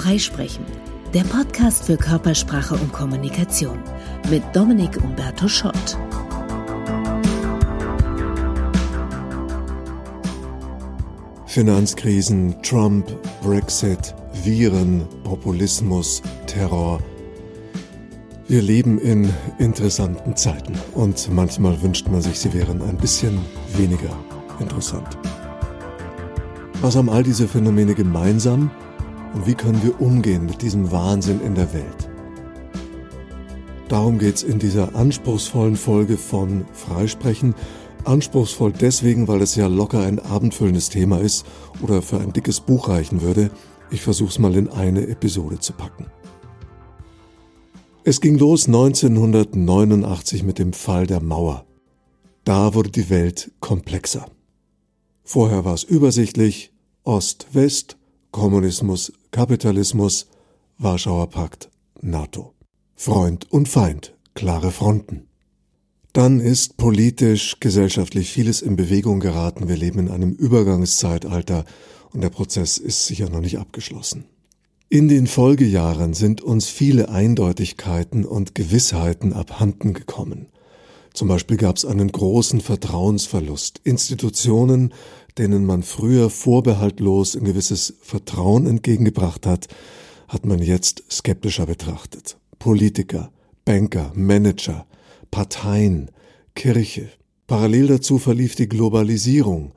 Freisprechen, der Podcast für Körpersprache und Kommunikation mit Dominik Umberto Schott. Finanzkrisen, Trump, Brexit, Viren, Populismus, Terror. Wir leben in interessanten Zeiten und manchmal wünscht man sich, sie wären ein bisschen weniger interessant. Was haben all diese Phänomene gemeinsam und wie können wir umgehen mit diesem Wahnsinn in der Welt? Darum geht es in dieser anspruchsvollen Folge von Freisprechen. Anspruchsvoll deswegen, weil es ja locker ein abendfüllendes Thema ist oder für ein dickes Buch reichen würde. Ich versuche es mal in eine Episode zu packen. Es ging los 1989 mit dem Fall der Mauer. Da wurde die Welt komplexer. Vorher war es übersichtlich, Ost-West, Kommunismus, Kapitalismus, Warschauer Pakt, NATO. Freund und Feind, klare Fronten. Dann ist politisch, gesellschaftlich vieles in Bewegung geraten. Wir leben in einem Übergangszeitalter und der Prozess ist sicher noch nicht abgeschlossen. In den Folgejahren sind uns viele Eindeutigkeiten und Gewissheiten abhanden gekommen. Zum Beispiel gab es einen großen Vertrauensverlust. Institutionen, denen man früher vorbehaltlos ein gewisses Vertrauen entgegengebracht hat, hat man jetzt skeptischer betrachtet. Politiker, Banker, Manager, Parteien, Kirche. Parallel dazu verlief die Globalisierung.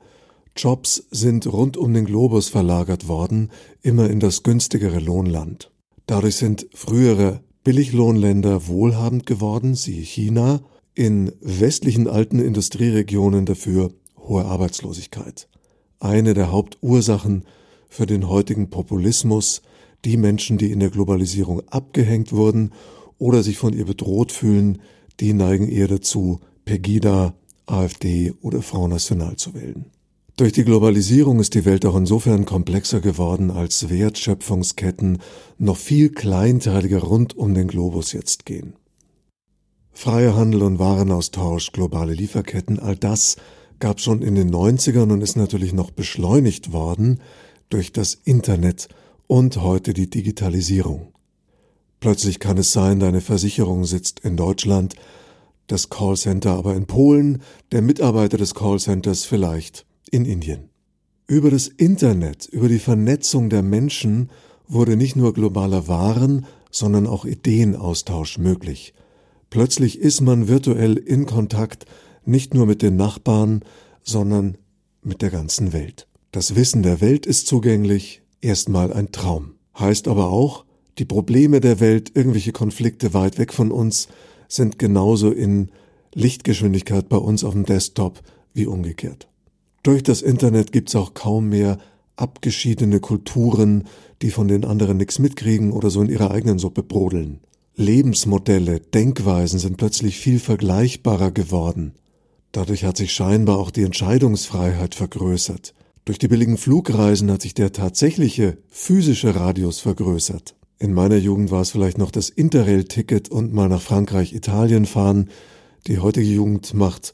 Jobs sind rund um den Globus verlagert worden, immer in das günstigere Lohnland. Dadurch sind frühere Billiglohnländer wohlhabend geworden, siehe China, in westlichen alten Industrieregionen dafür hohe Arbeitslosigkeit. Eine der Hauptursachen für den heutigen Populismus, die Menschen, die in der Globalisierung abgehängt wurden oder sich von ihr bedroht fühlen, die neigen eher dazu, Pegida, AfD oder Front National zu wählen. Durch die Globalisierung ist die Welt auch insofern komplexer geworden, als Wertschöpfungsketten noch viel kleinteiliger rund um den Globus jetzt gehen. Freier Handel und Warenaustausch, globale Lieferketten, all das gab schon in den 90ern und ist natürlich noch beschleunigt worden durch das Internet und heute die Digitalisierung. Plötzlich kann es sein, deine Versicherung sitzt in Deutschland, das Callcenter aber in Polen, der Mitarbeiter des Callcenters vielleicht in Indien. Über das Internet, über die Vernetzung der Menschen wurde nicht nur globaler Waren, sondern auch Ideenaustausch möglich. Plötzlich ist man virtuell in Kontakt nicht nur mit den Nachbarn, sondern mit der ganzen Welt. Das Wissen der Welt ist zugänglich, erstmal ein Traum. Heißt aber auch, die Probleme der Welt, irgendwelche Konflikte weit weg von uns, sind genauso in Lichtgeschwindigkeit bei uns auf dem Desktop wie umgekehrt. Durch das Internet gibt's auch kaum mehr abgeschiedene Kulturen, die von den anderen nichts mitkriegen oder so in ihrer eigenen Suppe brodeln. Lebensmodelle, Denkweisen sind plötzlich viel vergleichbarer geworden. Dadurch hat sich scheinbar auch die Entscheidungsfreiheit vergrößert. Durch die billigen Flugreisen hat sich der tatsächliche physische Radius vergrößert. In meiner Jugend war es vielleicht noch das Interrail-Ticket und mal nach Frankreich, Italien fahren. Die heutige Jugend macht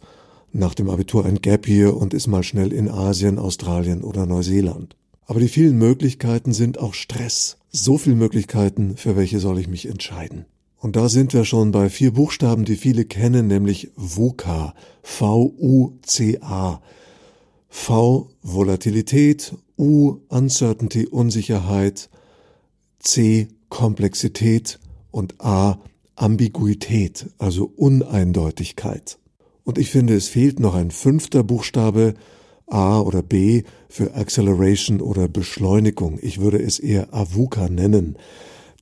nach dem Abitur ein Gap Year und ist mal schnell in Asien, Australien oder Neuseeland. Aber die vielen Möglichkeiten sind auch Stress. So viele Möglichkeiten, für welche soll ich mich entscheiden? Und da sind wir schon bei vier Buchstaben, die viele kennen, nämlich VUCA, V-U-C-A. V, Volatilität, U, Uncertainty, Unsicherheit, C, Komplexität und A, Ambiguität, also Uneindeutigkeit. Und ich finde, es fehlt noch ein fünfter Buchstabe, A oder B, für Acceleration oder Beschleunigung. Ich würde es eher AVUCA nennen.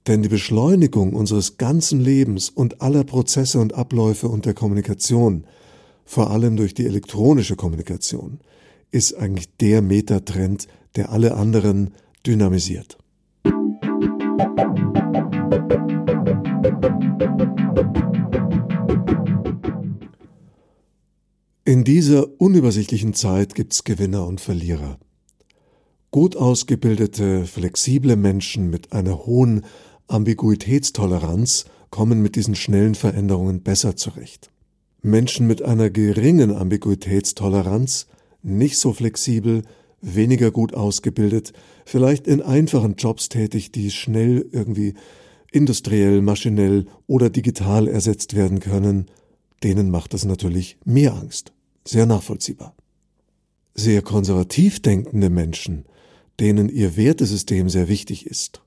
Denn die Beschleunigung unseres ganzen Lebens und aller Prozesse und Abläufe und der Kommunikation, vor allem durch die elektronische Kommunikation, ist eigentlich der Metatrend, der alle anderen dynamisiert. In dieser unübersichtlichen Zeit gibt's Gewinner und Verlierer. Gut ausgebildete, flexible Menschen mit einer hohen Ambiguitätstoleranz kommen mit diesen schnellen Veränderungen besser zurecht. Menschen mit einer geringen Ambiguitätstoleranz, nicht so flexibel, weniger gut ausgebildet, vielleicht in einfachen Jobs tätig, die schnell irgendwie industriell, maschinell oder digital ersetzt werden können, denen macht das natürlich mehr Angst. Sehr nachvollziehbar. Sehr konservativ denkende Menschen, denen ihr Wertesystem sehr wichtig ist,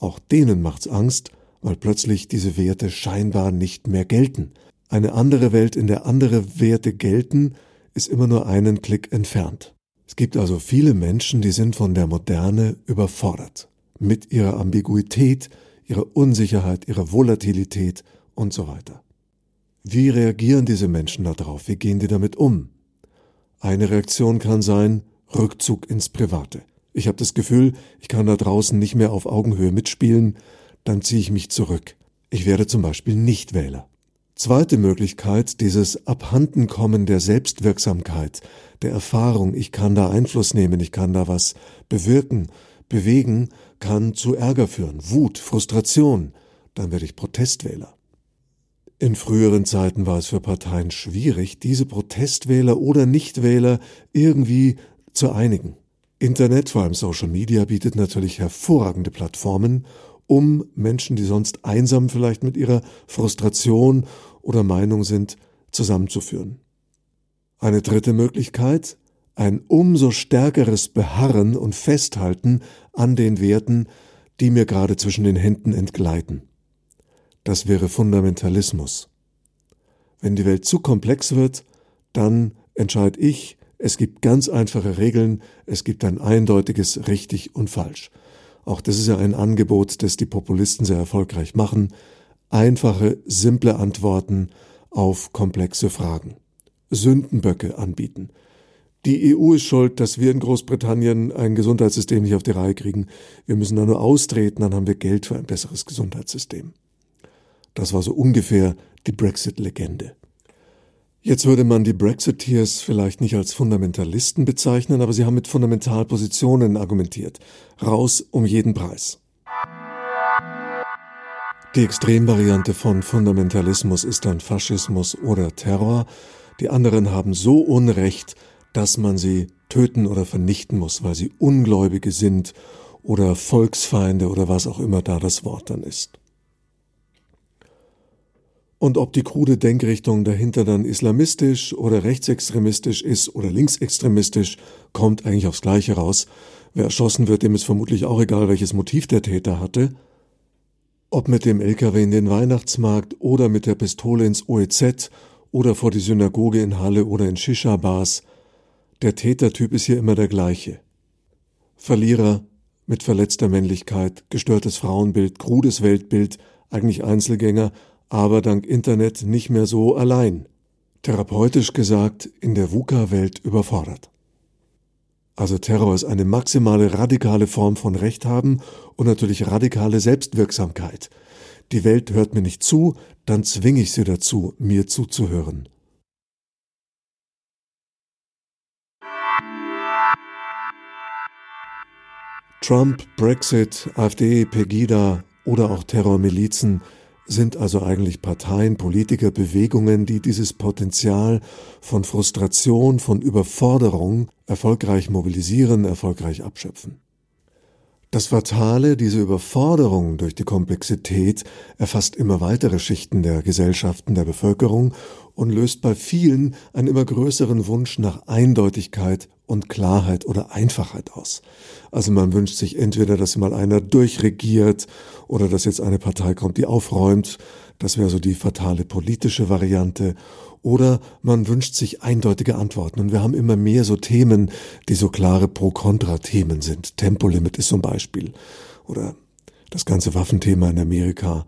auch denen macht's Angst, weil plötzlich diese Werte scheinbar nicht mehr gelten. Eine andere Welt, in der andere Werte gelten, ist immer nur einen Klick entfernt. Es gibt also viele Menschen, die sind von der Moderne überfordert. Mit ihrer Ambiguität, ihrer Unsicherheit, ihrer Volatilität und so weiter. Wie reagieren diese Menschen darauf? Wie gehen die damit um? Eine Reaktion kann sein Rückzug ins Private. Ich habe das Gefühl, ich kann da draußen nicht mehr auf Augenhöhe mitspielen, dann ziehe ich mich zurück. Ich werde zum Beispiel nicht Wähler. Zweite Möglichkeit, dieses Abhandenkommen der Selbstwirksamkeit, der Erfahrung, ich kann da Einfluss nehmen, ich kann da was bewirken, bewegen, kann zu Ärger führen, Wut, Frustration, dann werde ich Protestwähler. In früheren Zeiten war es für Parteien schwierig, diese Protestwähler oder Nichtwähler irgendwie zu einigen. Internet, vor allem Social Media, bietet natürlich hervorragende Plattformen, um Menschen, die sonst einsam vielleicht mit ihrer Frustration oder Meinung sind, zusammenzuführen. Eine dritte Möglichkeit, ein umso stärkeres Beharren und Festhalten an den Werten, die mir gerade zwischen den Händen entgleiten. Das wäre Fundamentalismus. Wenn die Welt zu komplex wird, dann entscheide ich, es gibt ganz einfache Regeln, es gibt ein eindeutiges richtig und falsch. Auch das ist ja ein Angebot, das die Populisten sehr erfolgreich machen. Einfache, simple Antworten auf komplexe Fragen. Sündenböcke anbieten. Die EU ist schuld, dass wir in Großbritannien ein Gesundheitssystem nicht auf die Reihe kriegen. Wir müssen da nur austreten, dann haben wir Geld für ein besseres Gesundheitssystem. Das war so ungefähr die Brexit-Legende. Jetzt würde man die Brexiteers vielleicht nicht als Fundamentalisten bezeichnen, aber sie haben mit Fundamentalpositionen argumentiert. Raus um jeden Preis. Die Extremvariante von Fundamentalismus ist dann Faschismus oder Terror. Die anderen haben so Unrecht, dass man sie töten oder vernichten muss, weil sie Ungläubige sind oder Volksfeinde oder was auch immer da das Wort dann ist. Und ob die krude Denkrichtung dahinter dann islamistisch oder rechtsextremistisch ist oder linksextremistisch, kommt eigentlich aufs Gleiche raus. Wer erschossen wird, dem ist vermutlich auch egal, welches Motiv der Täter hatte. Ob mit dem LKW in den Weihnachtsmarkt oder mit der Pistole ins OEZ oder vor die Synagoge in Halle oder in Shisha-Bars, der Tätertyp ist hier immer der gleiche. Verlierer mit verletzter Männlichkeit, gestörtes Frauenbild, krudes Weltbild, eigentlich Einzelgänger aber dank Internet nicht mehr so allein. Therapeutisch gesagt, in der VUCA-Welt überfordert. Also Terror ist eine maximale radikale Form von Recht haben und natürlich radikale Selbstwirksamkeit. Die Welt hört mir nicht zu, dann zwinge ich sie dazu, mir zuzuhören. Trump, Brexit, AfD, Pegida oder auch Terrormilizen sind also eigentlich Parteien, Politiker, Bewegungen, die dieses Potenzial von Frustration, von Überforderung erfolgreich mobilisieren, erfolgreich abschöpfen. Das Fatale, diese Überforderung durch die Komplexität erfasst immer weitere Schichten der Gesellschaften der Bevölkerung und löst bei vielen einen immer größeren Wunsch nach Eindeutigkeit und Klarheit oder Einfachheit aus. Also man wünscht sich entweder, dass mal einer durchregiert oder dass jetzt eine Partei kommt, die aufräumt. Das wäre so die fatale politische Variante. Oder man wünscht sich eindeutige Antworten. Und wir haben immer mehr so Themen, die so klare Pro-Kontra-Themen sind. Tempolimit ist zum Beispiel. Oder das ganze Waffenthema in Amerika.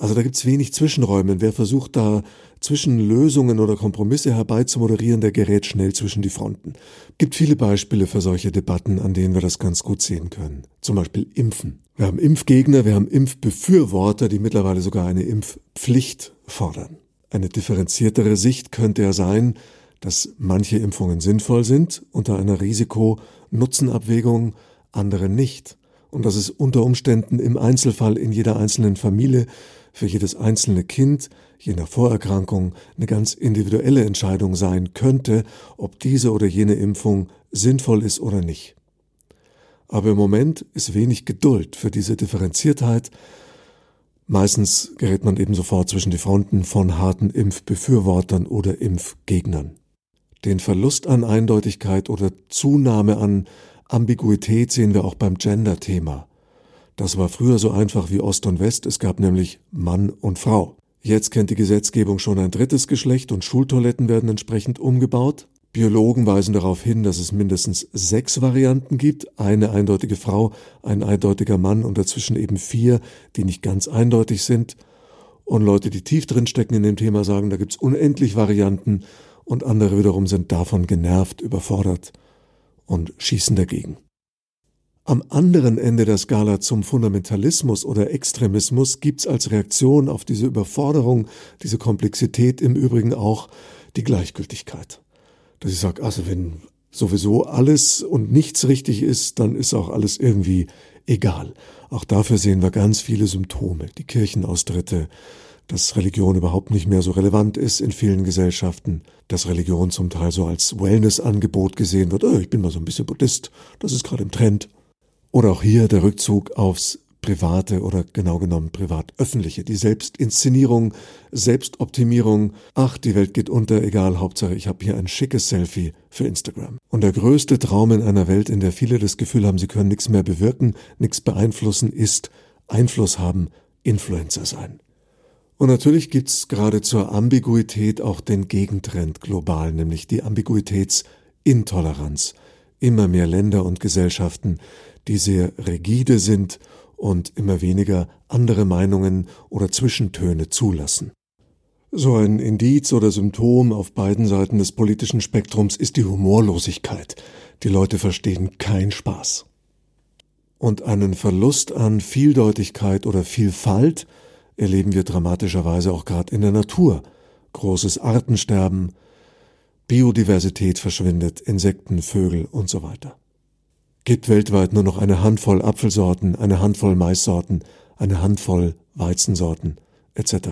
Also da gibt's wenig Zwischenräume. Wer versucht da Zwischenlösungen oder Kompromisse herbeizumoderieren, der gerät schnell zwischen die Fronten. Gibt viele Beispiele für solche Debatten, an denen wir das ganz gut sehen können. Zum Beispiel Impfen. Wir haben Impfgegner, wir haben Impfbefürworter, die mittlerweile sogar eine Impfpflicht fordern. Eine differenziertere Sicht könnte ja sein, dass manche Impfungen sinnvoll sind unter einer Risiko-Nutzen-Abwägung, andere nicht. Und dass es unter Umständen im Einzelfall in jeder einzelnen Familie für jedes einzelne Kind, je nach Vorerkrankung, eine ganz individuelle Entscheidung sein könnte, ob diese oder jene Impfung sinnvoll ist oder nicht. Aber im Moment ist wenig Geduld für diese Differenziertheit. Meistens gerät man eben sofort zwischen die Fronten von harten Impfbefürwortern oder Impfgegnern. Den Verlust an Eindeutigkeit oder Zunahme an Ambiguität sehen wir auch beim Gender-Thema. Das war früher so einfach wie Ost und West, es gab nämlich Mann und Frau. Jetzt kennt die Gesetzgebung schon ein drittes Geschlecht und Schultoiletten werden entsprechend umgebaut. Biologen weisen darauf hin, dass es mindestens sechs Varianten gibt, eine eindeutige Frau, ein eindeutiger Mann und dazwischen eben vier, die nicht ganz eindeutig sind. Und Leute, die tief drinstecken in dem Thema, sagen, da gibt's unendlich Varianten und andere wiederum sind davon genervt, überfordert und schießen dagegen. Am anderen Ende der Skala zum Fundamentalismus oder Extremismus gibt's als Reaktion auf diese Überforderung, diese Komplexität im Übrigen auch die Gleichgültigkeit dass ich sage, also wenn sowieso alles und nichts richtig ist, dann ist auch alles irgendwie egal. Auch dafür sehen wir ganz viele Symptome. Die Kirchenaustritte, dass Religion überhaupt nicht mehr so relevant ist in vielen Gesellschaften, dass Religion zum Teil so als Wellnessangebot gesehen wird. Oh, ich bin mal so ein bisschen Buddhist, das ist gerade im Trend. Oder auch hier der Rückzug aufs private oder genau genommen privat-öffentliche, die Selbstinszenierung, Selbstoptimierung, ach, die Welt geht unter, egal, Hauptsache ich habe hier ein schickes Selfie für Instagram. Und der größte Traum in einer Welt, in der viele das Gefühl haben, sie können nichts mehr bewirken, nichts beeinflussen, ist Einfluss haben, Influencer sein. Und natürlich gibt's gerade zur Ambiguität auch den Gegentrend global, nämlich die Ambiguitätsintoleranz. Immer mehr Länder und Gesellschaften, die sehr rigide sind und immer weniger andere Meinungen oder Zwischentöne zulassen. So ein Indiz oder Symptom auf beiden Seiten des politischen Spektrums ist die Humorlosigkeit. Die Leute verstehen keinen Spaß. Und einen Verlust an Vieldeutigkeit oder Vielfalt erleben wir dramatischerweise auch gerade in der Natur. Großes Artensterben, Biodiversität verschwindet, Insekten, Vögel und so weiter gibt weltweit nur noch eine Handvoll Apfelsorten, eine Handvoll Maissorten, eine Handvoll Weizensorten etc.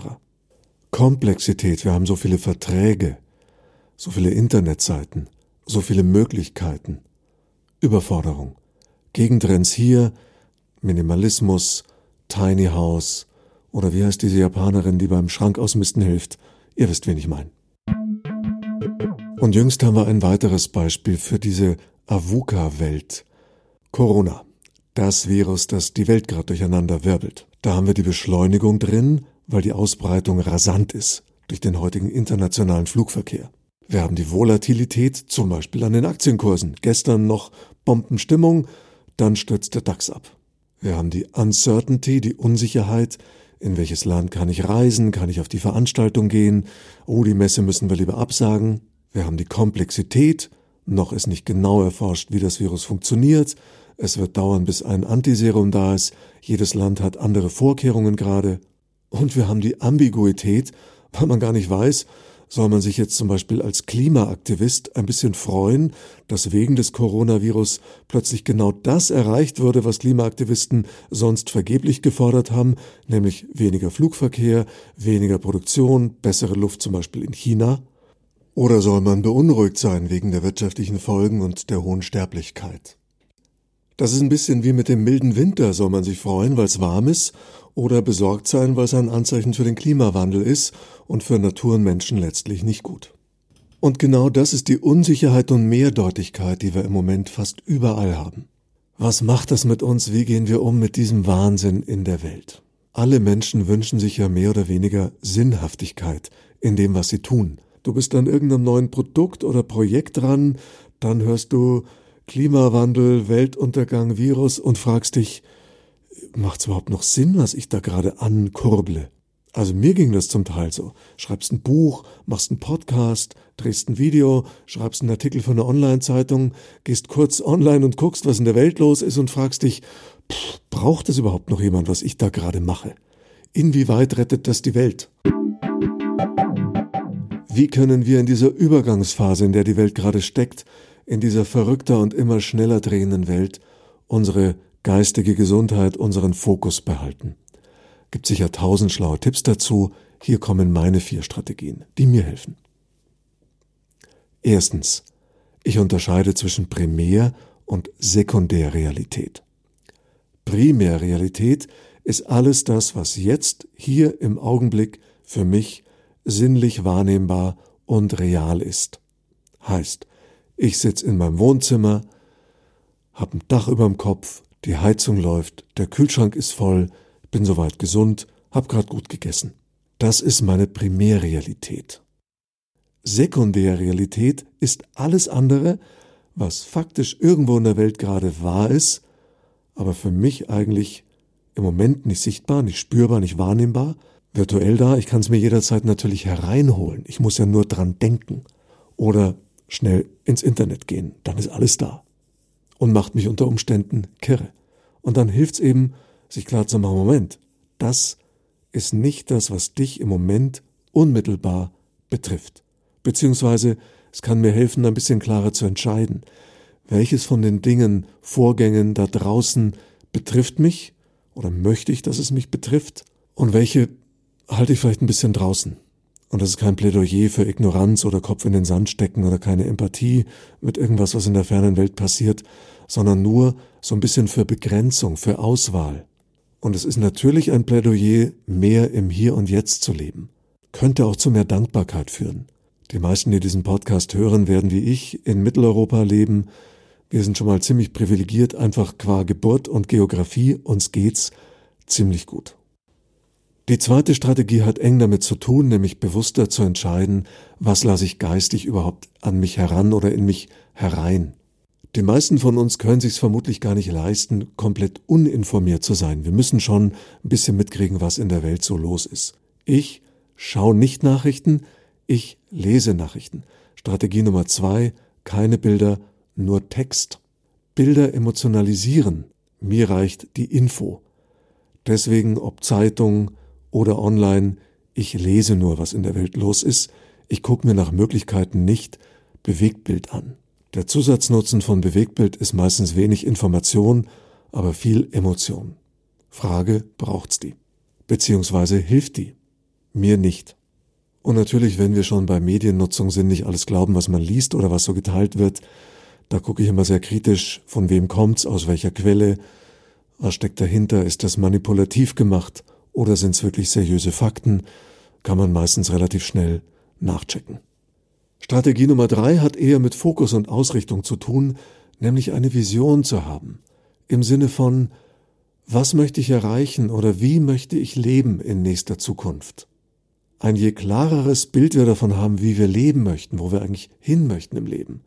Komplexität, wir haben so viele Verträge, so viele Internetseiten, so viele Möglichkeiten. Überforderung. Gegentrends hier, Minimalismus, Tiny House oder wie heißt diese Japanerin, die beim Schrank ausmisten hilft? Ihr wisst, wen ich meine. Und jüngst haben wir ein weiteres Beispiel für diese Avuka-Welt. Corona. Das Virus, das die Welt gerade durcheinander wirbelt. Da haben wir die Beschleunigung drin, weil die Ausbreitung rasant ist durch den heutigen internationalen Flugverkehr. Wir haben die Volatilität, zum Beispiel an den Aktienkursen. Gestern noch Bombenstimmung, dann stürzt der DAX ab. Wir haben die Uncertainty, die Unsicherheit. In welches Land kann ich reisen? Kann ich auf die Veranstaltung gehen? Oh, die Messe müssen wir lieber absagen. Wir haben die Komplexität. Noch ist nicht genau erforscht, wie das Virus funktioniert. Es wird dauern, bis ein Antiserum da ist. Jedes Land hat andere Vorkehrungen gerade. Und wir haben die Ambiguität, weil man gar nicht weiß, soll man sich jetzt zum Beispiel als Klimaaktivist ein bisschen freuen, dass wegen des Coronavirus plötzlich genau das erreicht würde, was Klimaaktivisten sonst vergeblich gefordert haben, nämlich weniger Flugverkehr, weniger Produktion, bessere Luft zum Beispiel in China? Oder soll man beunruhigt sein wegen der wirtschaftlichen Folgen und der hohen Sterblichkeit? Das ist ein bisschen wie mit dem milden Winter. Soll man sich freuen, weil es warm ist? Oder besorgt sein, weil es ein Anzeichen für den Klimawandel ist und für Natur und Menschen letztlich nicht gut? Und genau das ist die Unsicherheit und Mehrdeutigkeit, die wir im Moment fast überall haben. Was macht das mit uns? Wie gehen wir um mit diesem Wahnsinn in der Welt? Alle Menschen wünschen sich ja mehr oder weniger Sinnhaftigkeit in dem, was sie tun. Du bist an irgendeinem neuen Produkt oder Projekt dran, dann hörst du, Klimawandel, Weltuntergang, Virus und fragst dich, macht's überhaupt noch Sinn, was ich da gerade ankurble? Also mir ging das zum Teil so. Schreibst ein Buch, machst einen Podcast, drehst ein Video, schreibst einen Artikel für eine Online-Zeitung, gehst kurz online und guckst, was in der Welt los ist und fragst dich, pff, braucht es überhaupt noch jemand, was ich da gerade mache? Inwieweit rettet das die Welt? Wie können wir in dieser Übergangsphase, in der die Welt gerade steckt, in dieser verrückter und immer schneller drehenden Welt unsere geistige Gesundheit, unseren Fokus behalten. Gibt sicher tausend schlaue Tipps dazu. Hier kommen meine vier Strategien, die mir helfen. Erstens. Ich unterscheide zwischen Primär- und Sekundärrealität. Primärrealität ist alles das, was jetzt, hier im Augenblick für mich sinnlich wahrnehmbar und real ist. Heißt, ich sitze in meinem Wohnzimmer, hab ein Dach überm Kopf, die Heizung läuft, der Kühlschrank ist voll, bin soweit gesund, hab grad gut gegessen. Das ist meine Primärrealität. Sekundärrealität ist alles andere, was faktisch irgendwo in der Welt gerade wahr ist, aber für mich eigentlich im Moment nicht sichtbar, nicht spürbar, nicht wahrnehmbar, virtuell da. Ich kann es mir jederzeit natürlich hereinholen. Ich muss ja nur dran denken. Oder schnell ins Internet gehen. Dann ist alles da. Und macht mich unter Umständen kirre. Und dann hilft's eben, sich klar zu machen, Moment, das ist nicht das, was dich im Moment unmittelbar betrifft. Beziehungsweise es kann mir helfen, ein bisschen klarer zu entscheiden, welches von den Dingen, Vorgängen da draußen betrifft mich oder möchte ich, dass es mich betrifft und welche halte ich vielleicht ein bisschen draußen. Und das ist kein Plädoyer für Ignoranz oder Kopf in den Sand stecken oder keine Empathie mit irgendwas, was in der fernen Welt passiert, sondern nur so ein bisschen für Begrenzung, für Auswahl. Und es ist natürlich ein Plädoyer, mehr im Hier und Jetzt zu leben. Könnte auch zu mehr Dankbarkeit führen. Die meisten, die diesen Podcast hören, werden wie ich in Mitteleuropa leben. Wir sind schon mal ziemlich privilegiert, einfach qua Geburt und Geografie, uns geht's ziemlich gut. Die zweite Strategie hat eng damit zu tun, nämlich bewusster zu entscheiden, was lasse ich geistig überhaupt an mich heran oder in mich herein. Die meisten von uns können sich vermutlich gar nicht leisten, komplett uninformiert zu sein. Wir müssen schon ein bisschen mitkriegen, was in der Welt so los ist. Ich schaue nicht Nachrichten, ich lese Nachrichten. Strategie Nummer zwei, keine Bilder, nur Text. Bilder emotionalisieren. Mir reicht die Info. Deswegen, ob Zeitung, oder online, ich lese nur, was in der Welt los ist, ich gucke mir nach Möglichkeiten nicht Bewegtbild an. Der Zusatznutzen von Bewegtbild ist meistens wenig Information, aber viel Emotion. Frage, braucht's die? Beziehungsweise hilft die? Mir nicht. Und natürlich, wenn wir schon bei Mediennutzung sind, nicht alles glauben, was man liest oder was so geteilt wird, da gucke ich immer sehr kritisch, von wem kommt's, aus welcher Quelle, was steckt dahinter, ist das manipulativ gemacht oder sind es wirklich seriöse Fakten, kann man meistens relativ schnell nachchecken. Strategie Nummer drei hat eher mit Fokus und Ausrichtung zu tun, nämlich eine Vision zu haben. Im Sinne von, was möchte ich erreichen oder wie möchte ich leben in nächster Zukunft? Ein je klareres Bild wir davon haben, wie wir leben möchten, wo wir eigentlich hin möchten im Leben,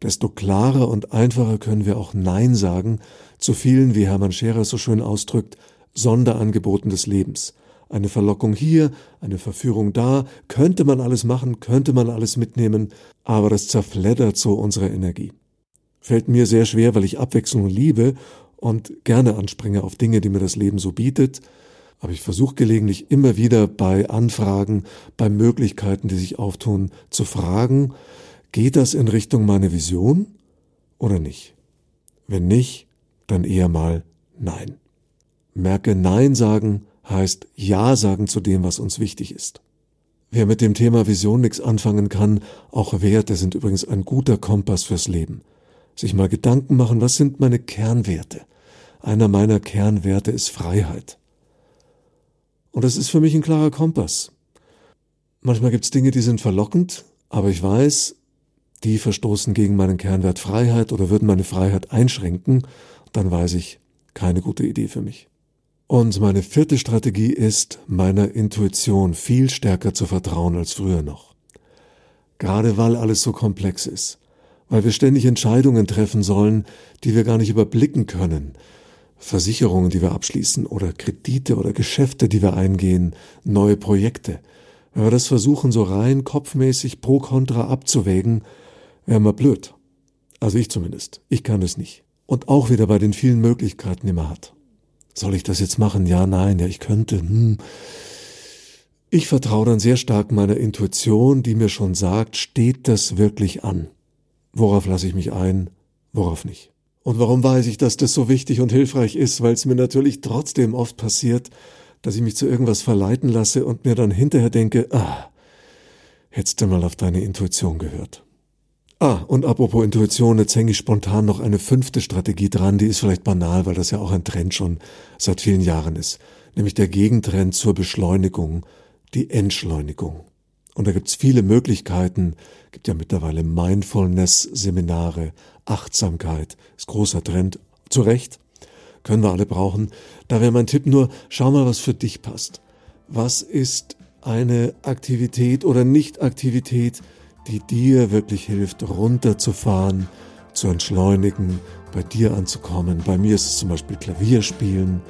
desto klarer und einfacher können wir auch Nein sagen zu vielen, wie Hermann Scherer so schön ausdrückt, Sonderangeboten des Lebens. Eine Verlockung hier, eine Verführung da, könnte man alles machen, könnte man alles mitnehmen, aber das zerfleddert so unsere Energie. Fällt mir sehr schwer, weil ich Abwechslung liebe und gerne anspringe auf Dinge, die mir das Leben so bietet, aber ich versuche gelegentlich immer wieder bei Anfragen, bei Möglichkeiten, die sich auftun, zu fragen, geht das in Richtung meine Vision oder nicht? Wenn nicht, dann eher mal nein. Merke, Nein sagen heißt Ja sagen zu dem, was uns wichtig ist. Wer mit dem Thema Vision nichts anfangen kann, auch Werte sind übrigens ein guter Kompass fürs Leben. Sich mal Gedanken machen, was sind meine Kernwerte? Einer meiner Kernwerte ist Freiheit. Und das ist für mich ein klarer Kompass. Manchmal gibt es Dinge, die sind verlockend, aber ich weiß, die verstoßen gegen meinen Kernwert Freiheit oder würden meine Freiheit einschränken, dann weiß ich, keine gute Idee für mich. Und meine vierte Strategie ist, meiner Intuition viel stärker zu vertrauen als früher noch. Gerade weil alles so komplex ist, weil wir ständig Entscheidungen treffen sollen, die wir gar nicht überblicken können, Versicherungen, die wir abschließen oder Kredite oder Geschäfte, die wir eingehen, neue Projekte. Wenn wir das versuchen, so rein kopfmäßig pro kontra abzuwägen, wären wir blöd. Also ich zumindest. Ich kann es nicht. Und auch wieder bei den vielen Möglichkeiten, die man hat. Soll ich das jetzt machen? Ja, nein, ja, ich könnte. Hm. Ich vertraue dann sehr stark meiner Intuition, die mir schon sagt, steht das wirklich an? Worauf lasse ich mich ein? Worauf nicht? Und warum weiß ich, dass das so wichtig und hilfreich ist? Weil es mir natürlich trotzdem oft passiert, dass ich mich zu irgendwas verleiten lasse und mir dann hinterher denke, ah, hättest du mal auf deine Intuition gehört. Ah, und apropos Intuition, jetzt hänge ich spontan noch eine fünfte Strategie dran, die ist vielleicht banal, weil das ja auch ein Trend schon seit vielen Jahren ist, nämlich der Gegentrend zur Beschleunigung, die Entschleunigung. Und da gibt's viele Möglichkeiten, gibt ja mittlerweile Mindfulness-Seminare, Achtsamkeit, ist großer Trend, zu Recht, können wir alle brauchen. Da wäre mein Tipp nur, schau mal, was für dich passt. Was ist eine Aktivität oder Nicht-Aktivität, die dir wirklich hilft, runterzufahren, zu entschleunigen, bei dir anzukommen. Bei mir ist es zum Beispiel Klavier spielen,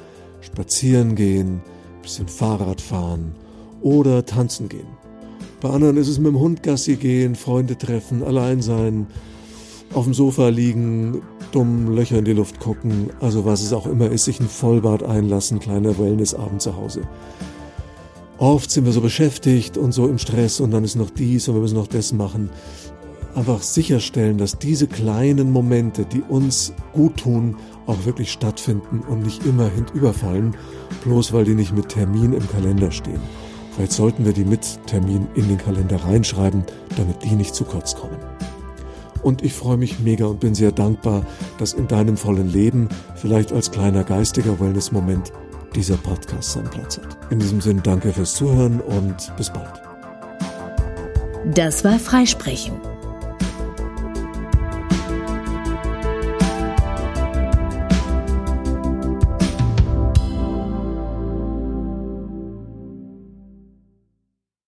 spazieren gehen, bisschen Fahrrad fahren oder tanzen gehen. Bei anderen ist es mit dem Hund Gassi gehen, Freunde treffen, allein sein, auf dem Sofa liegen, dumm Löcher in die Luft gucken, also was es auch immer ist, sich ein Vollbad einlassen, kleiner Wellnessabend zu Hause. Oft sind wir so beschäftigt und so im Stress und dann ist noch dies und wir müssen noch das machen. Einfach sicherstellen, dass diese kleinen Momente, die uns gut tun, auch wirklich stattfinden und nicht immer hintüberfallen, bloß weil die nicht mit Termin im Kalender stehen. Vielleicht sollten wir die mit Termin in den Kalender reinschreiben, damit die nicht zu kurz kommen. Und ich freue mich mega und bin sehr dankbar, dass in deinem vollen Leben, vielleicht als kleiner geistiger Wellness-Moment, dieser Podcast seinen Platz hat. In diesem Sinne danke fürs Zuhören und bis bald. Das war Freisprechen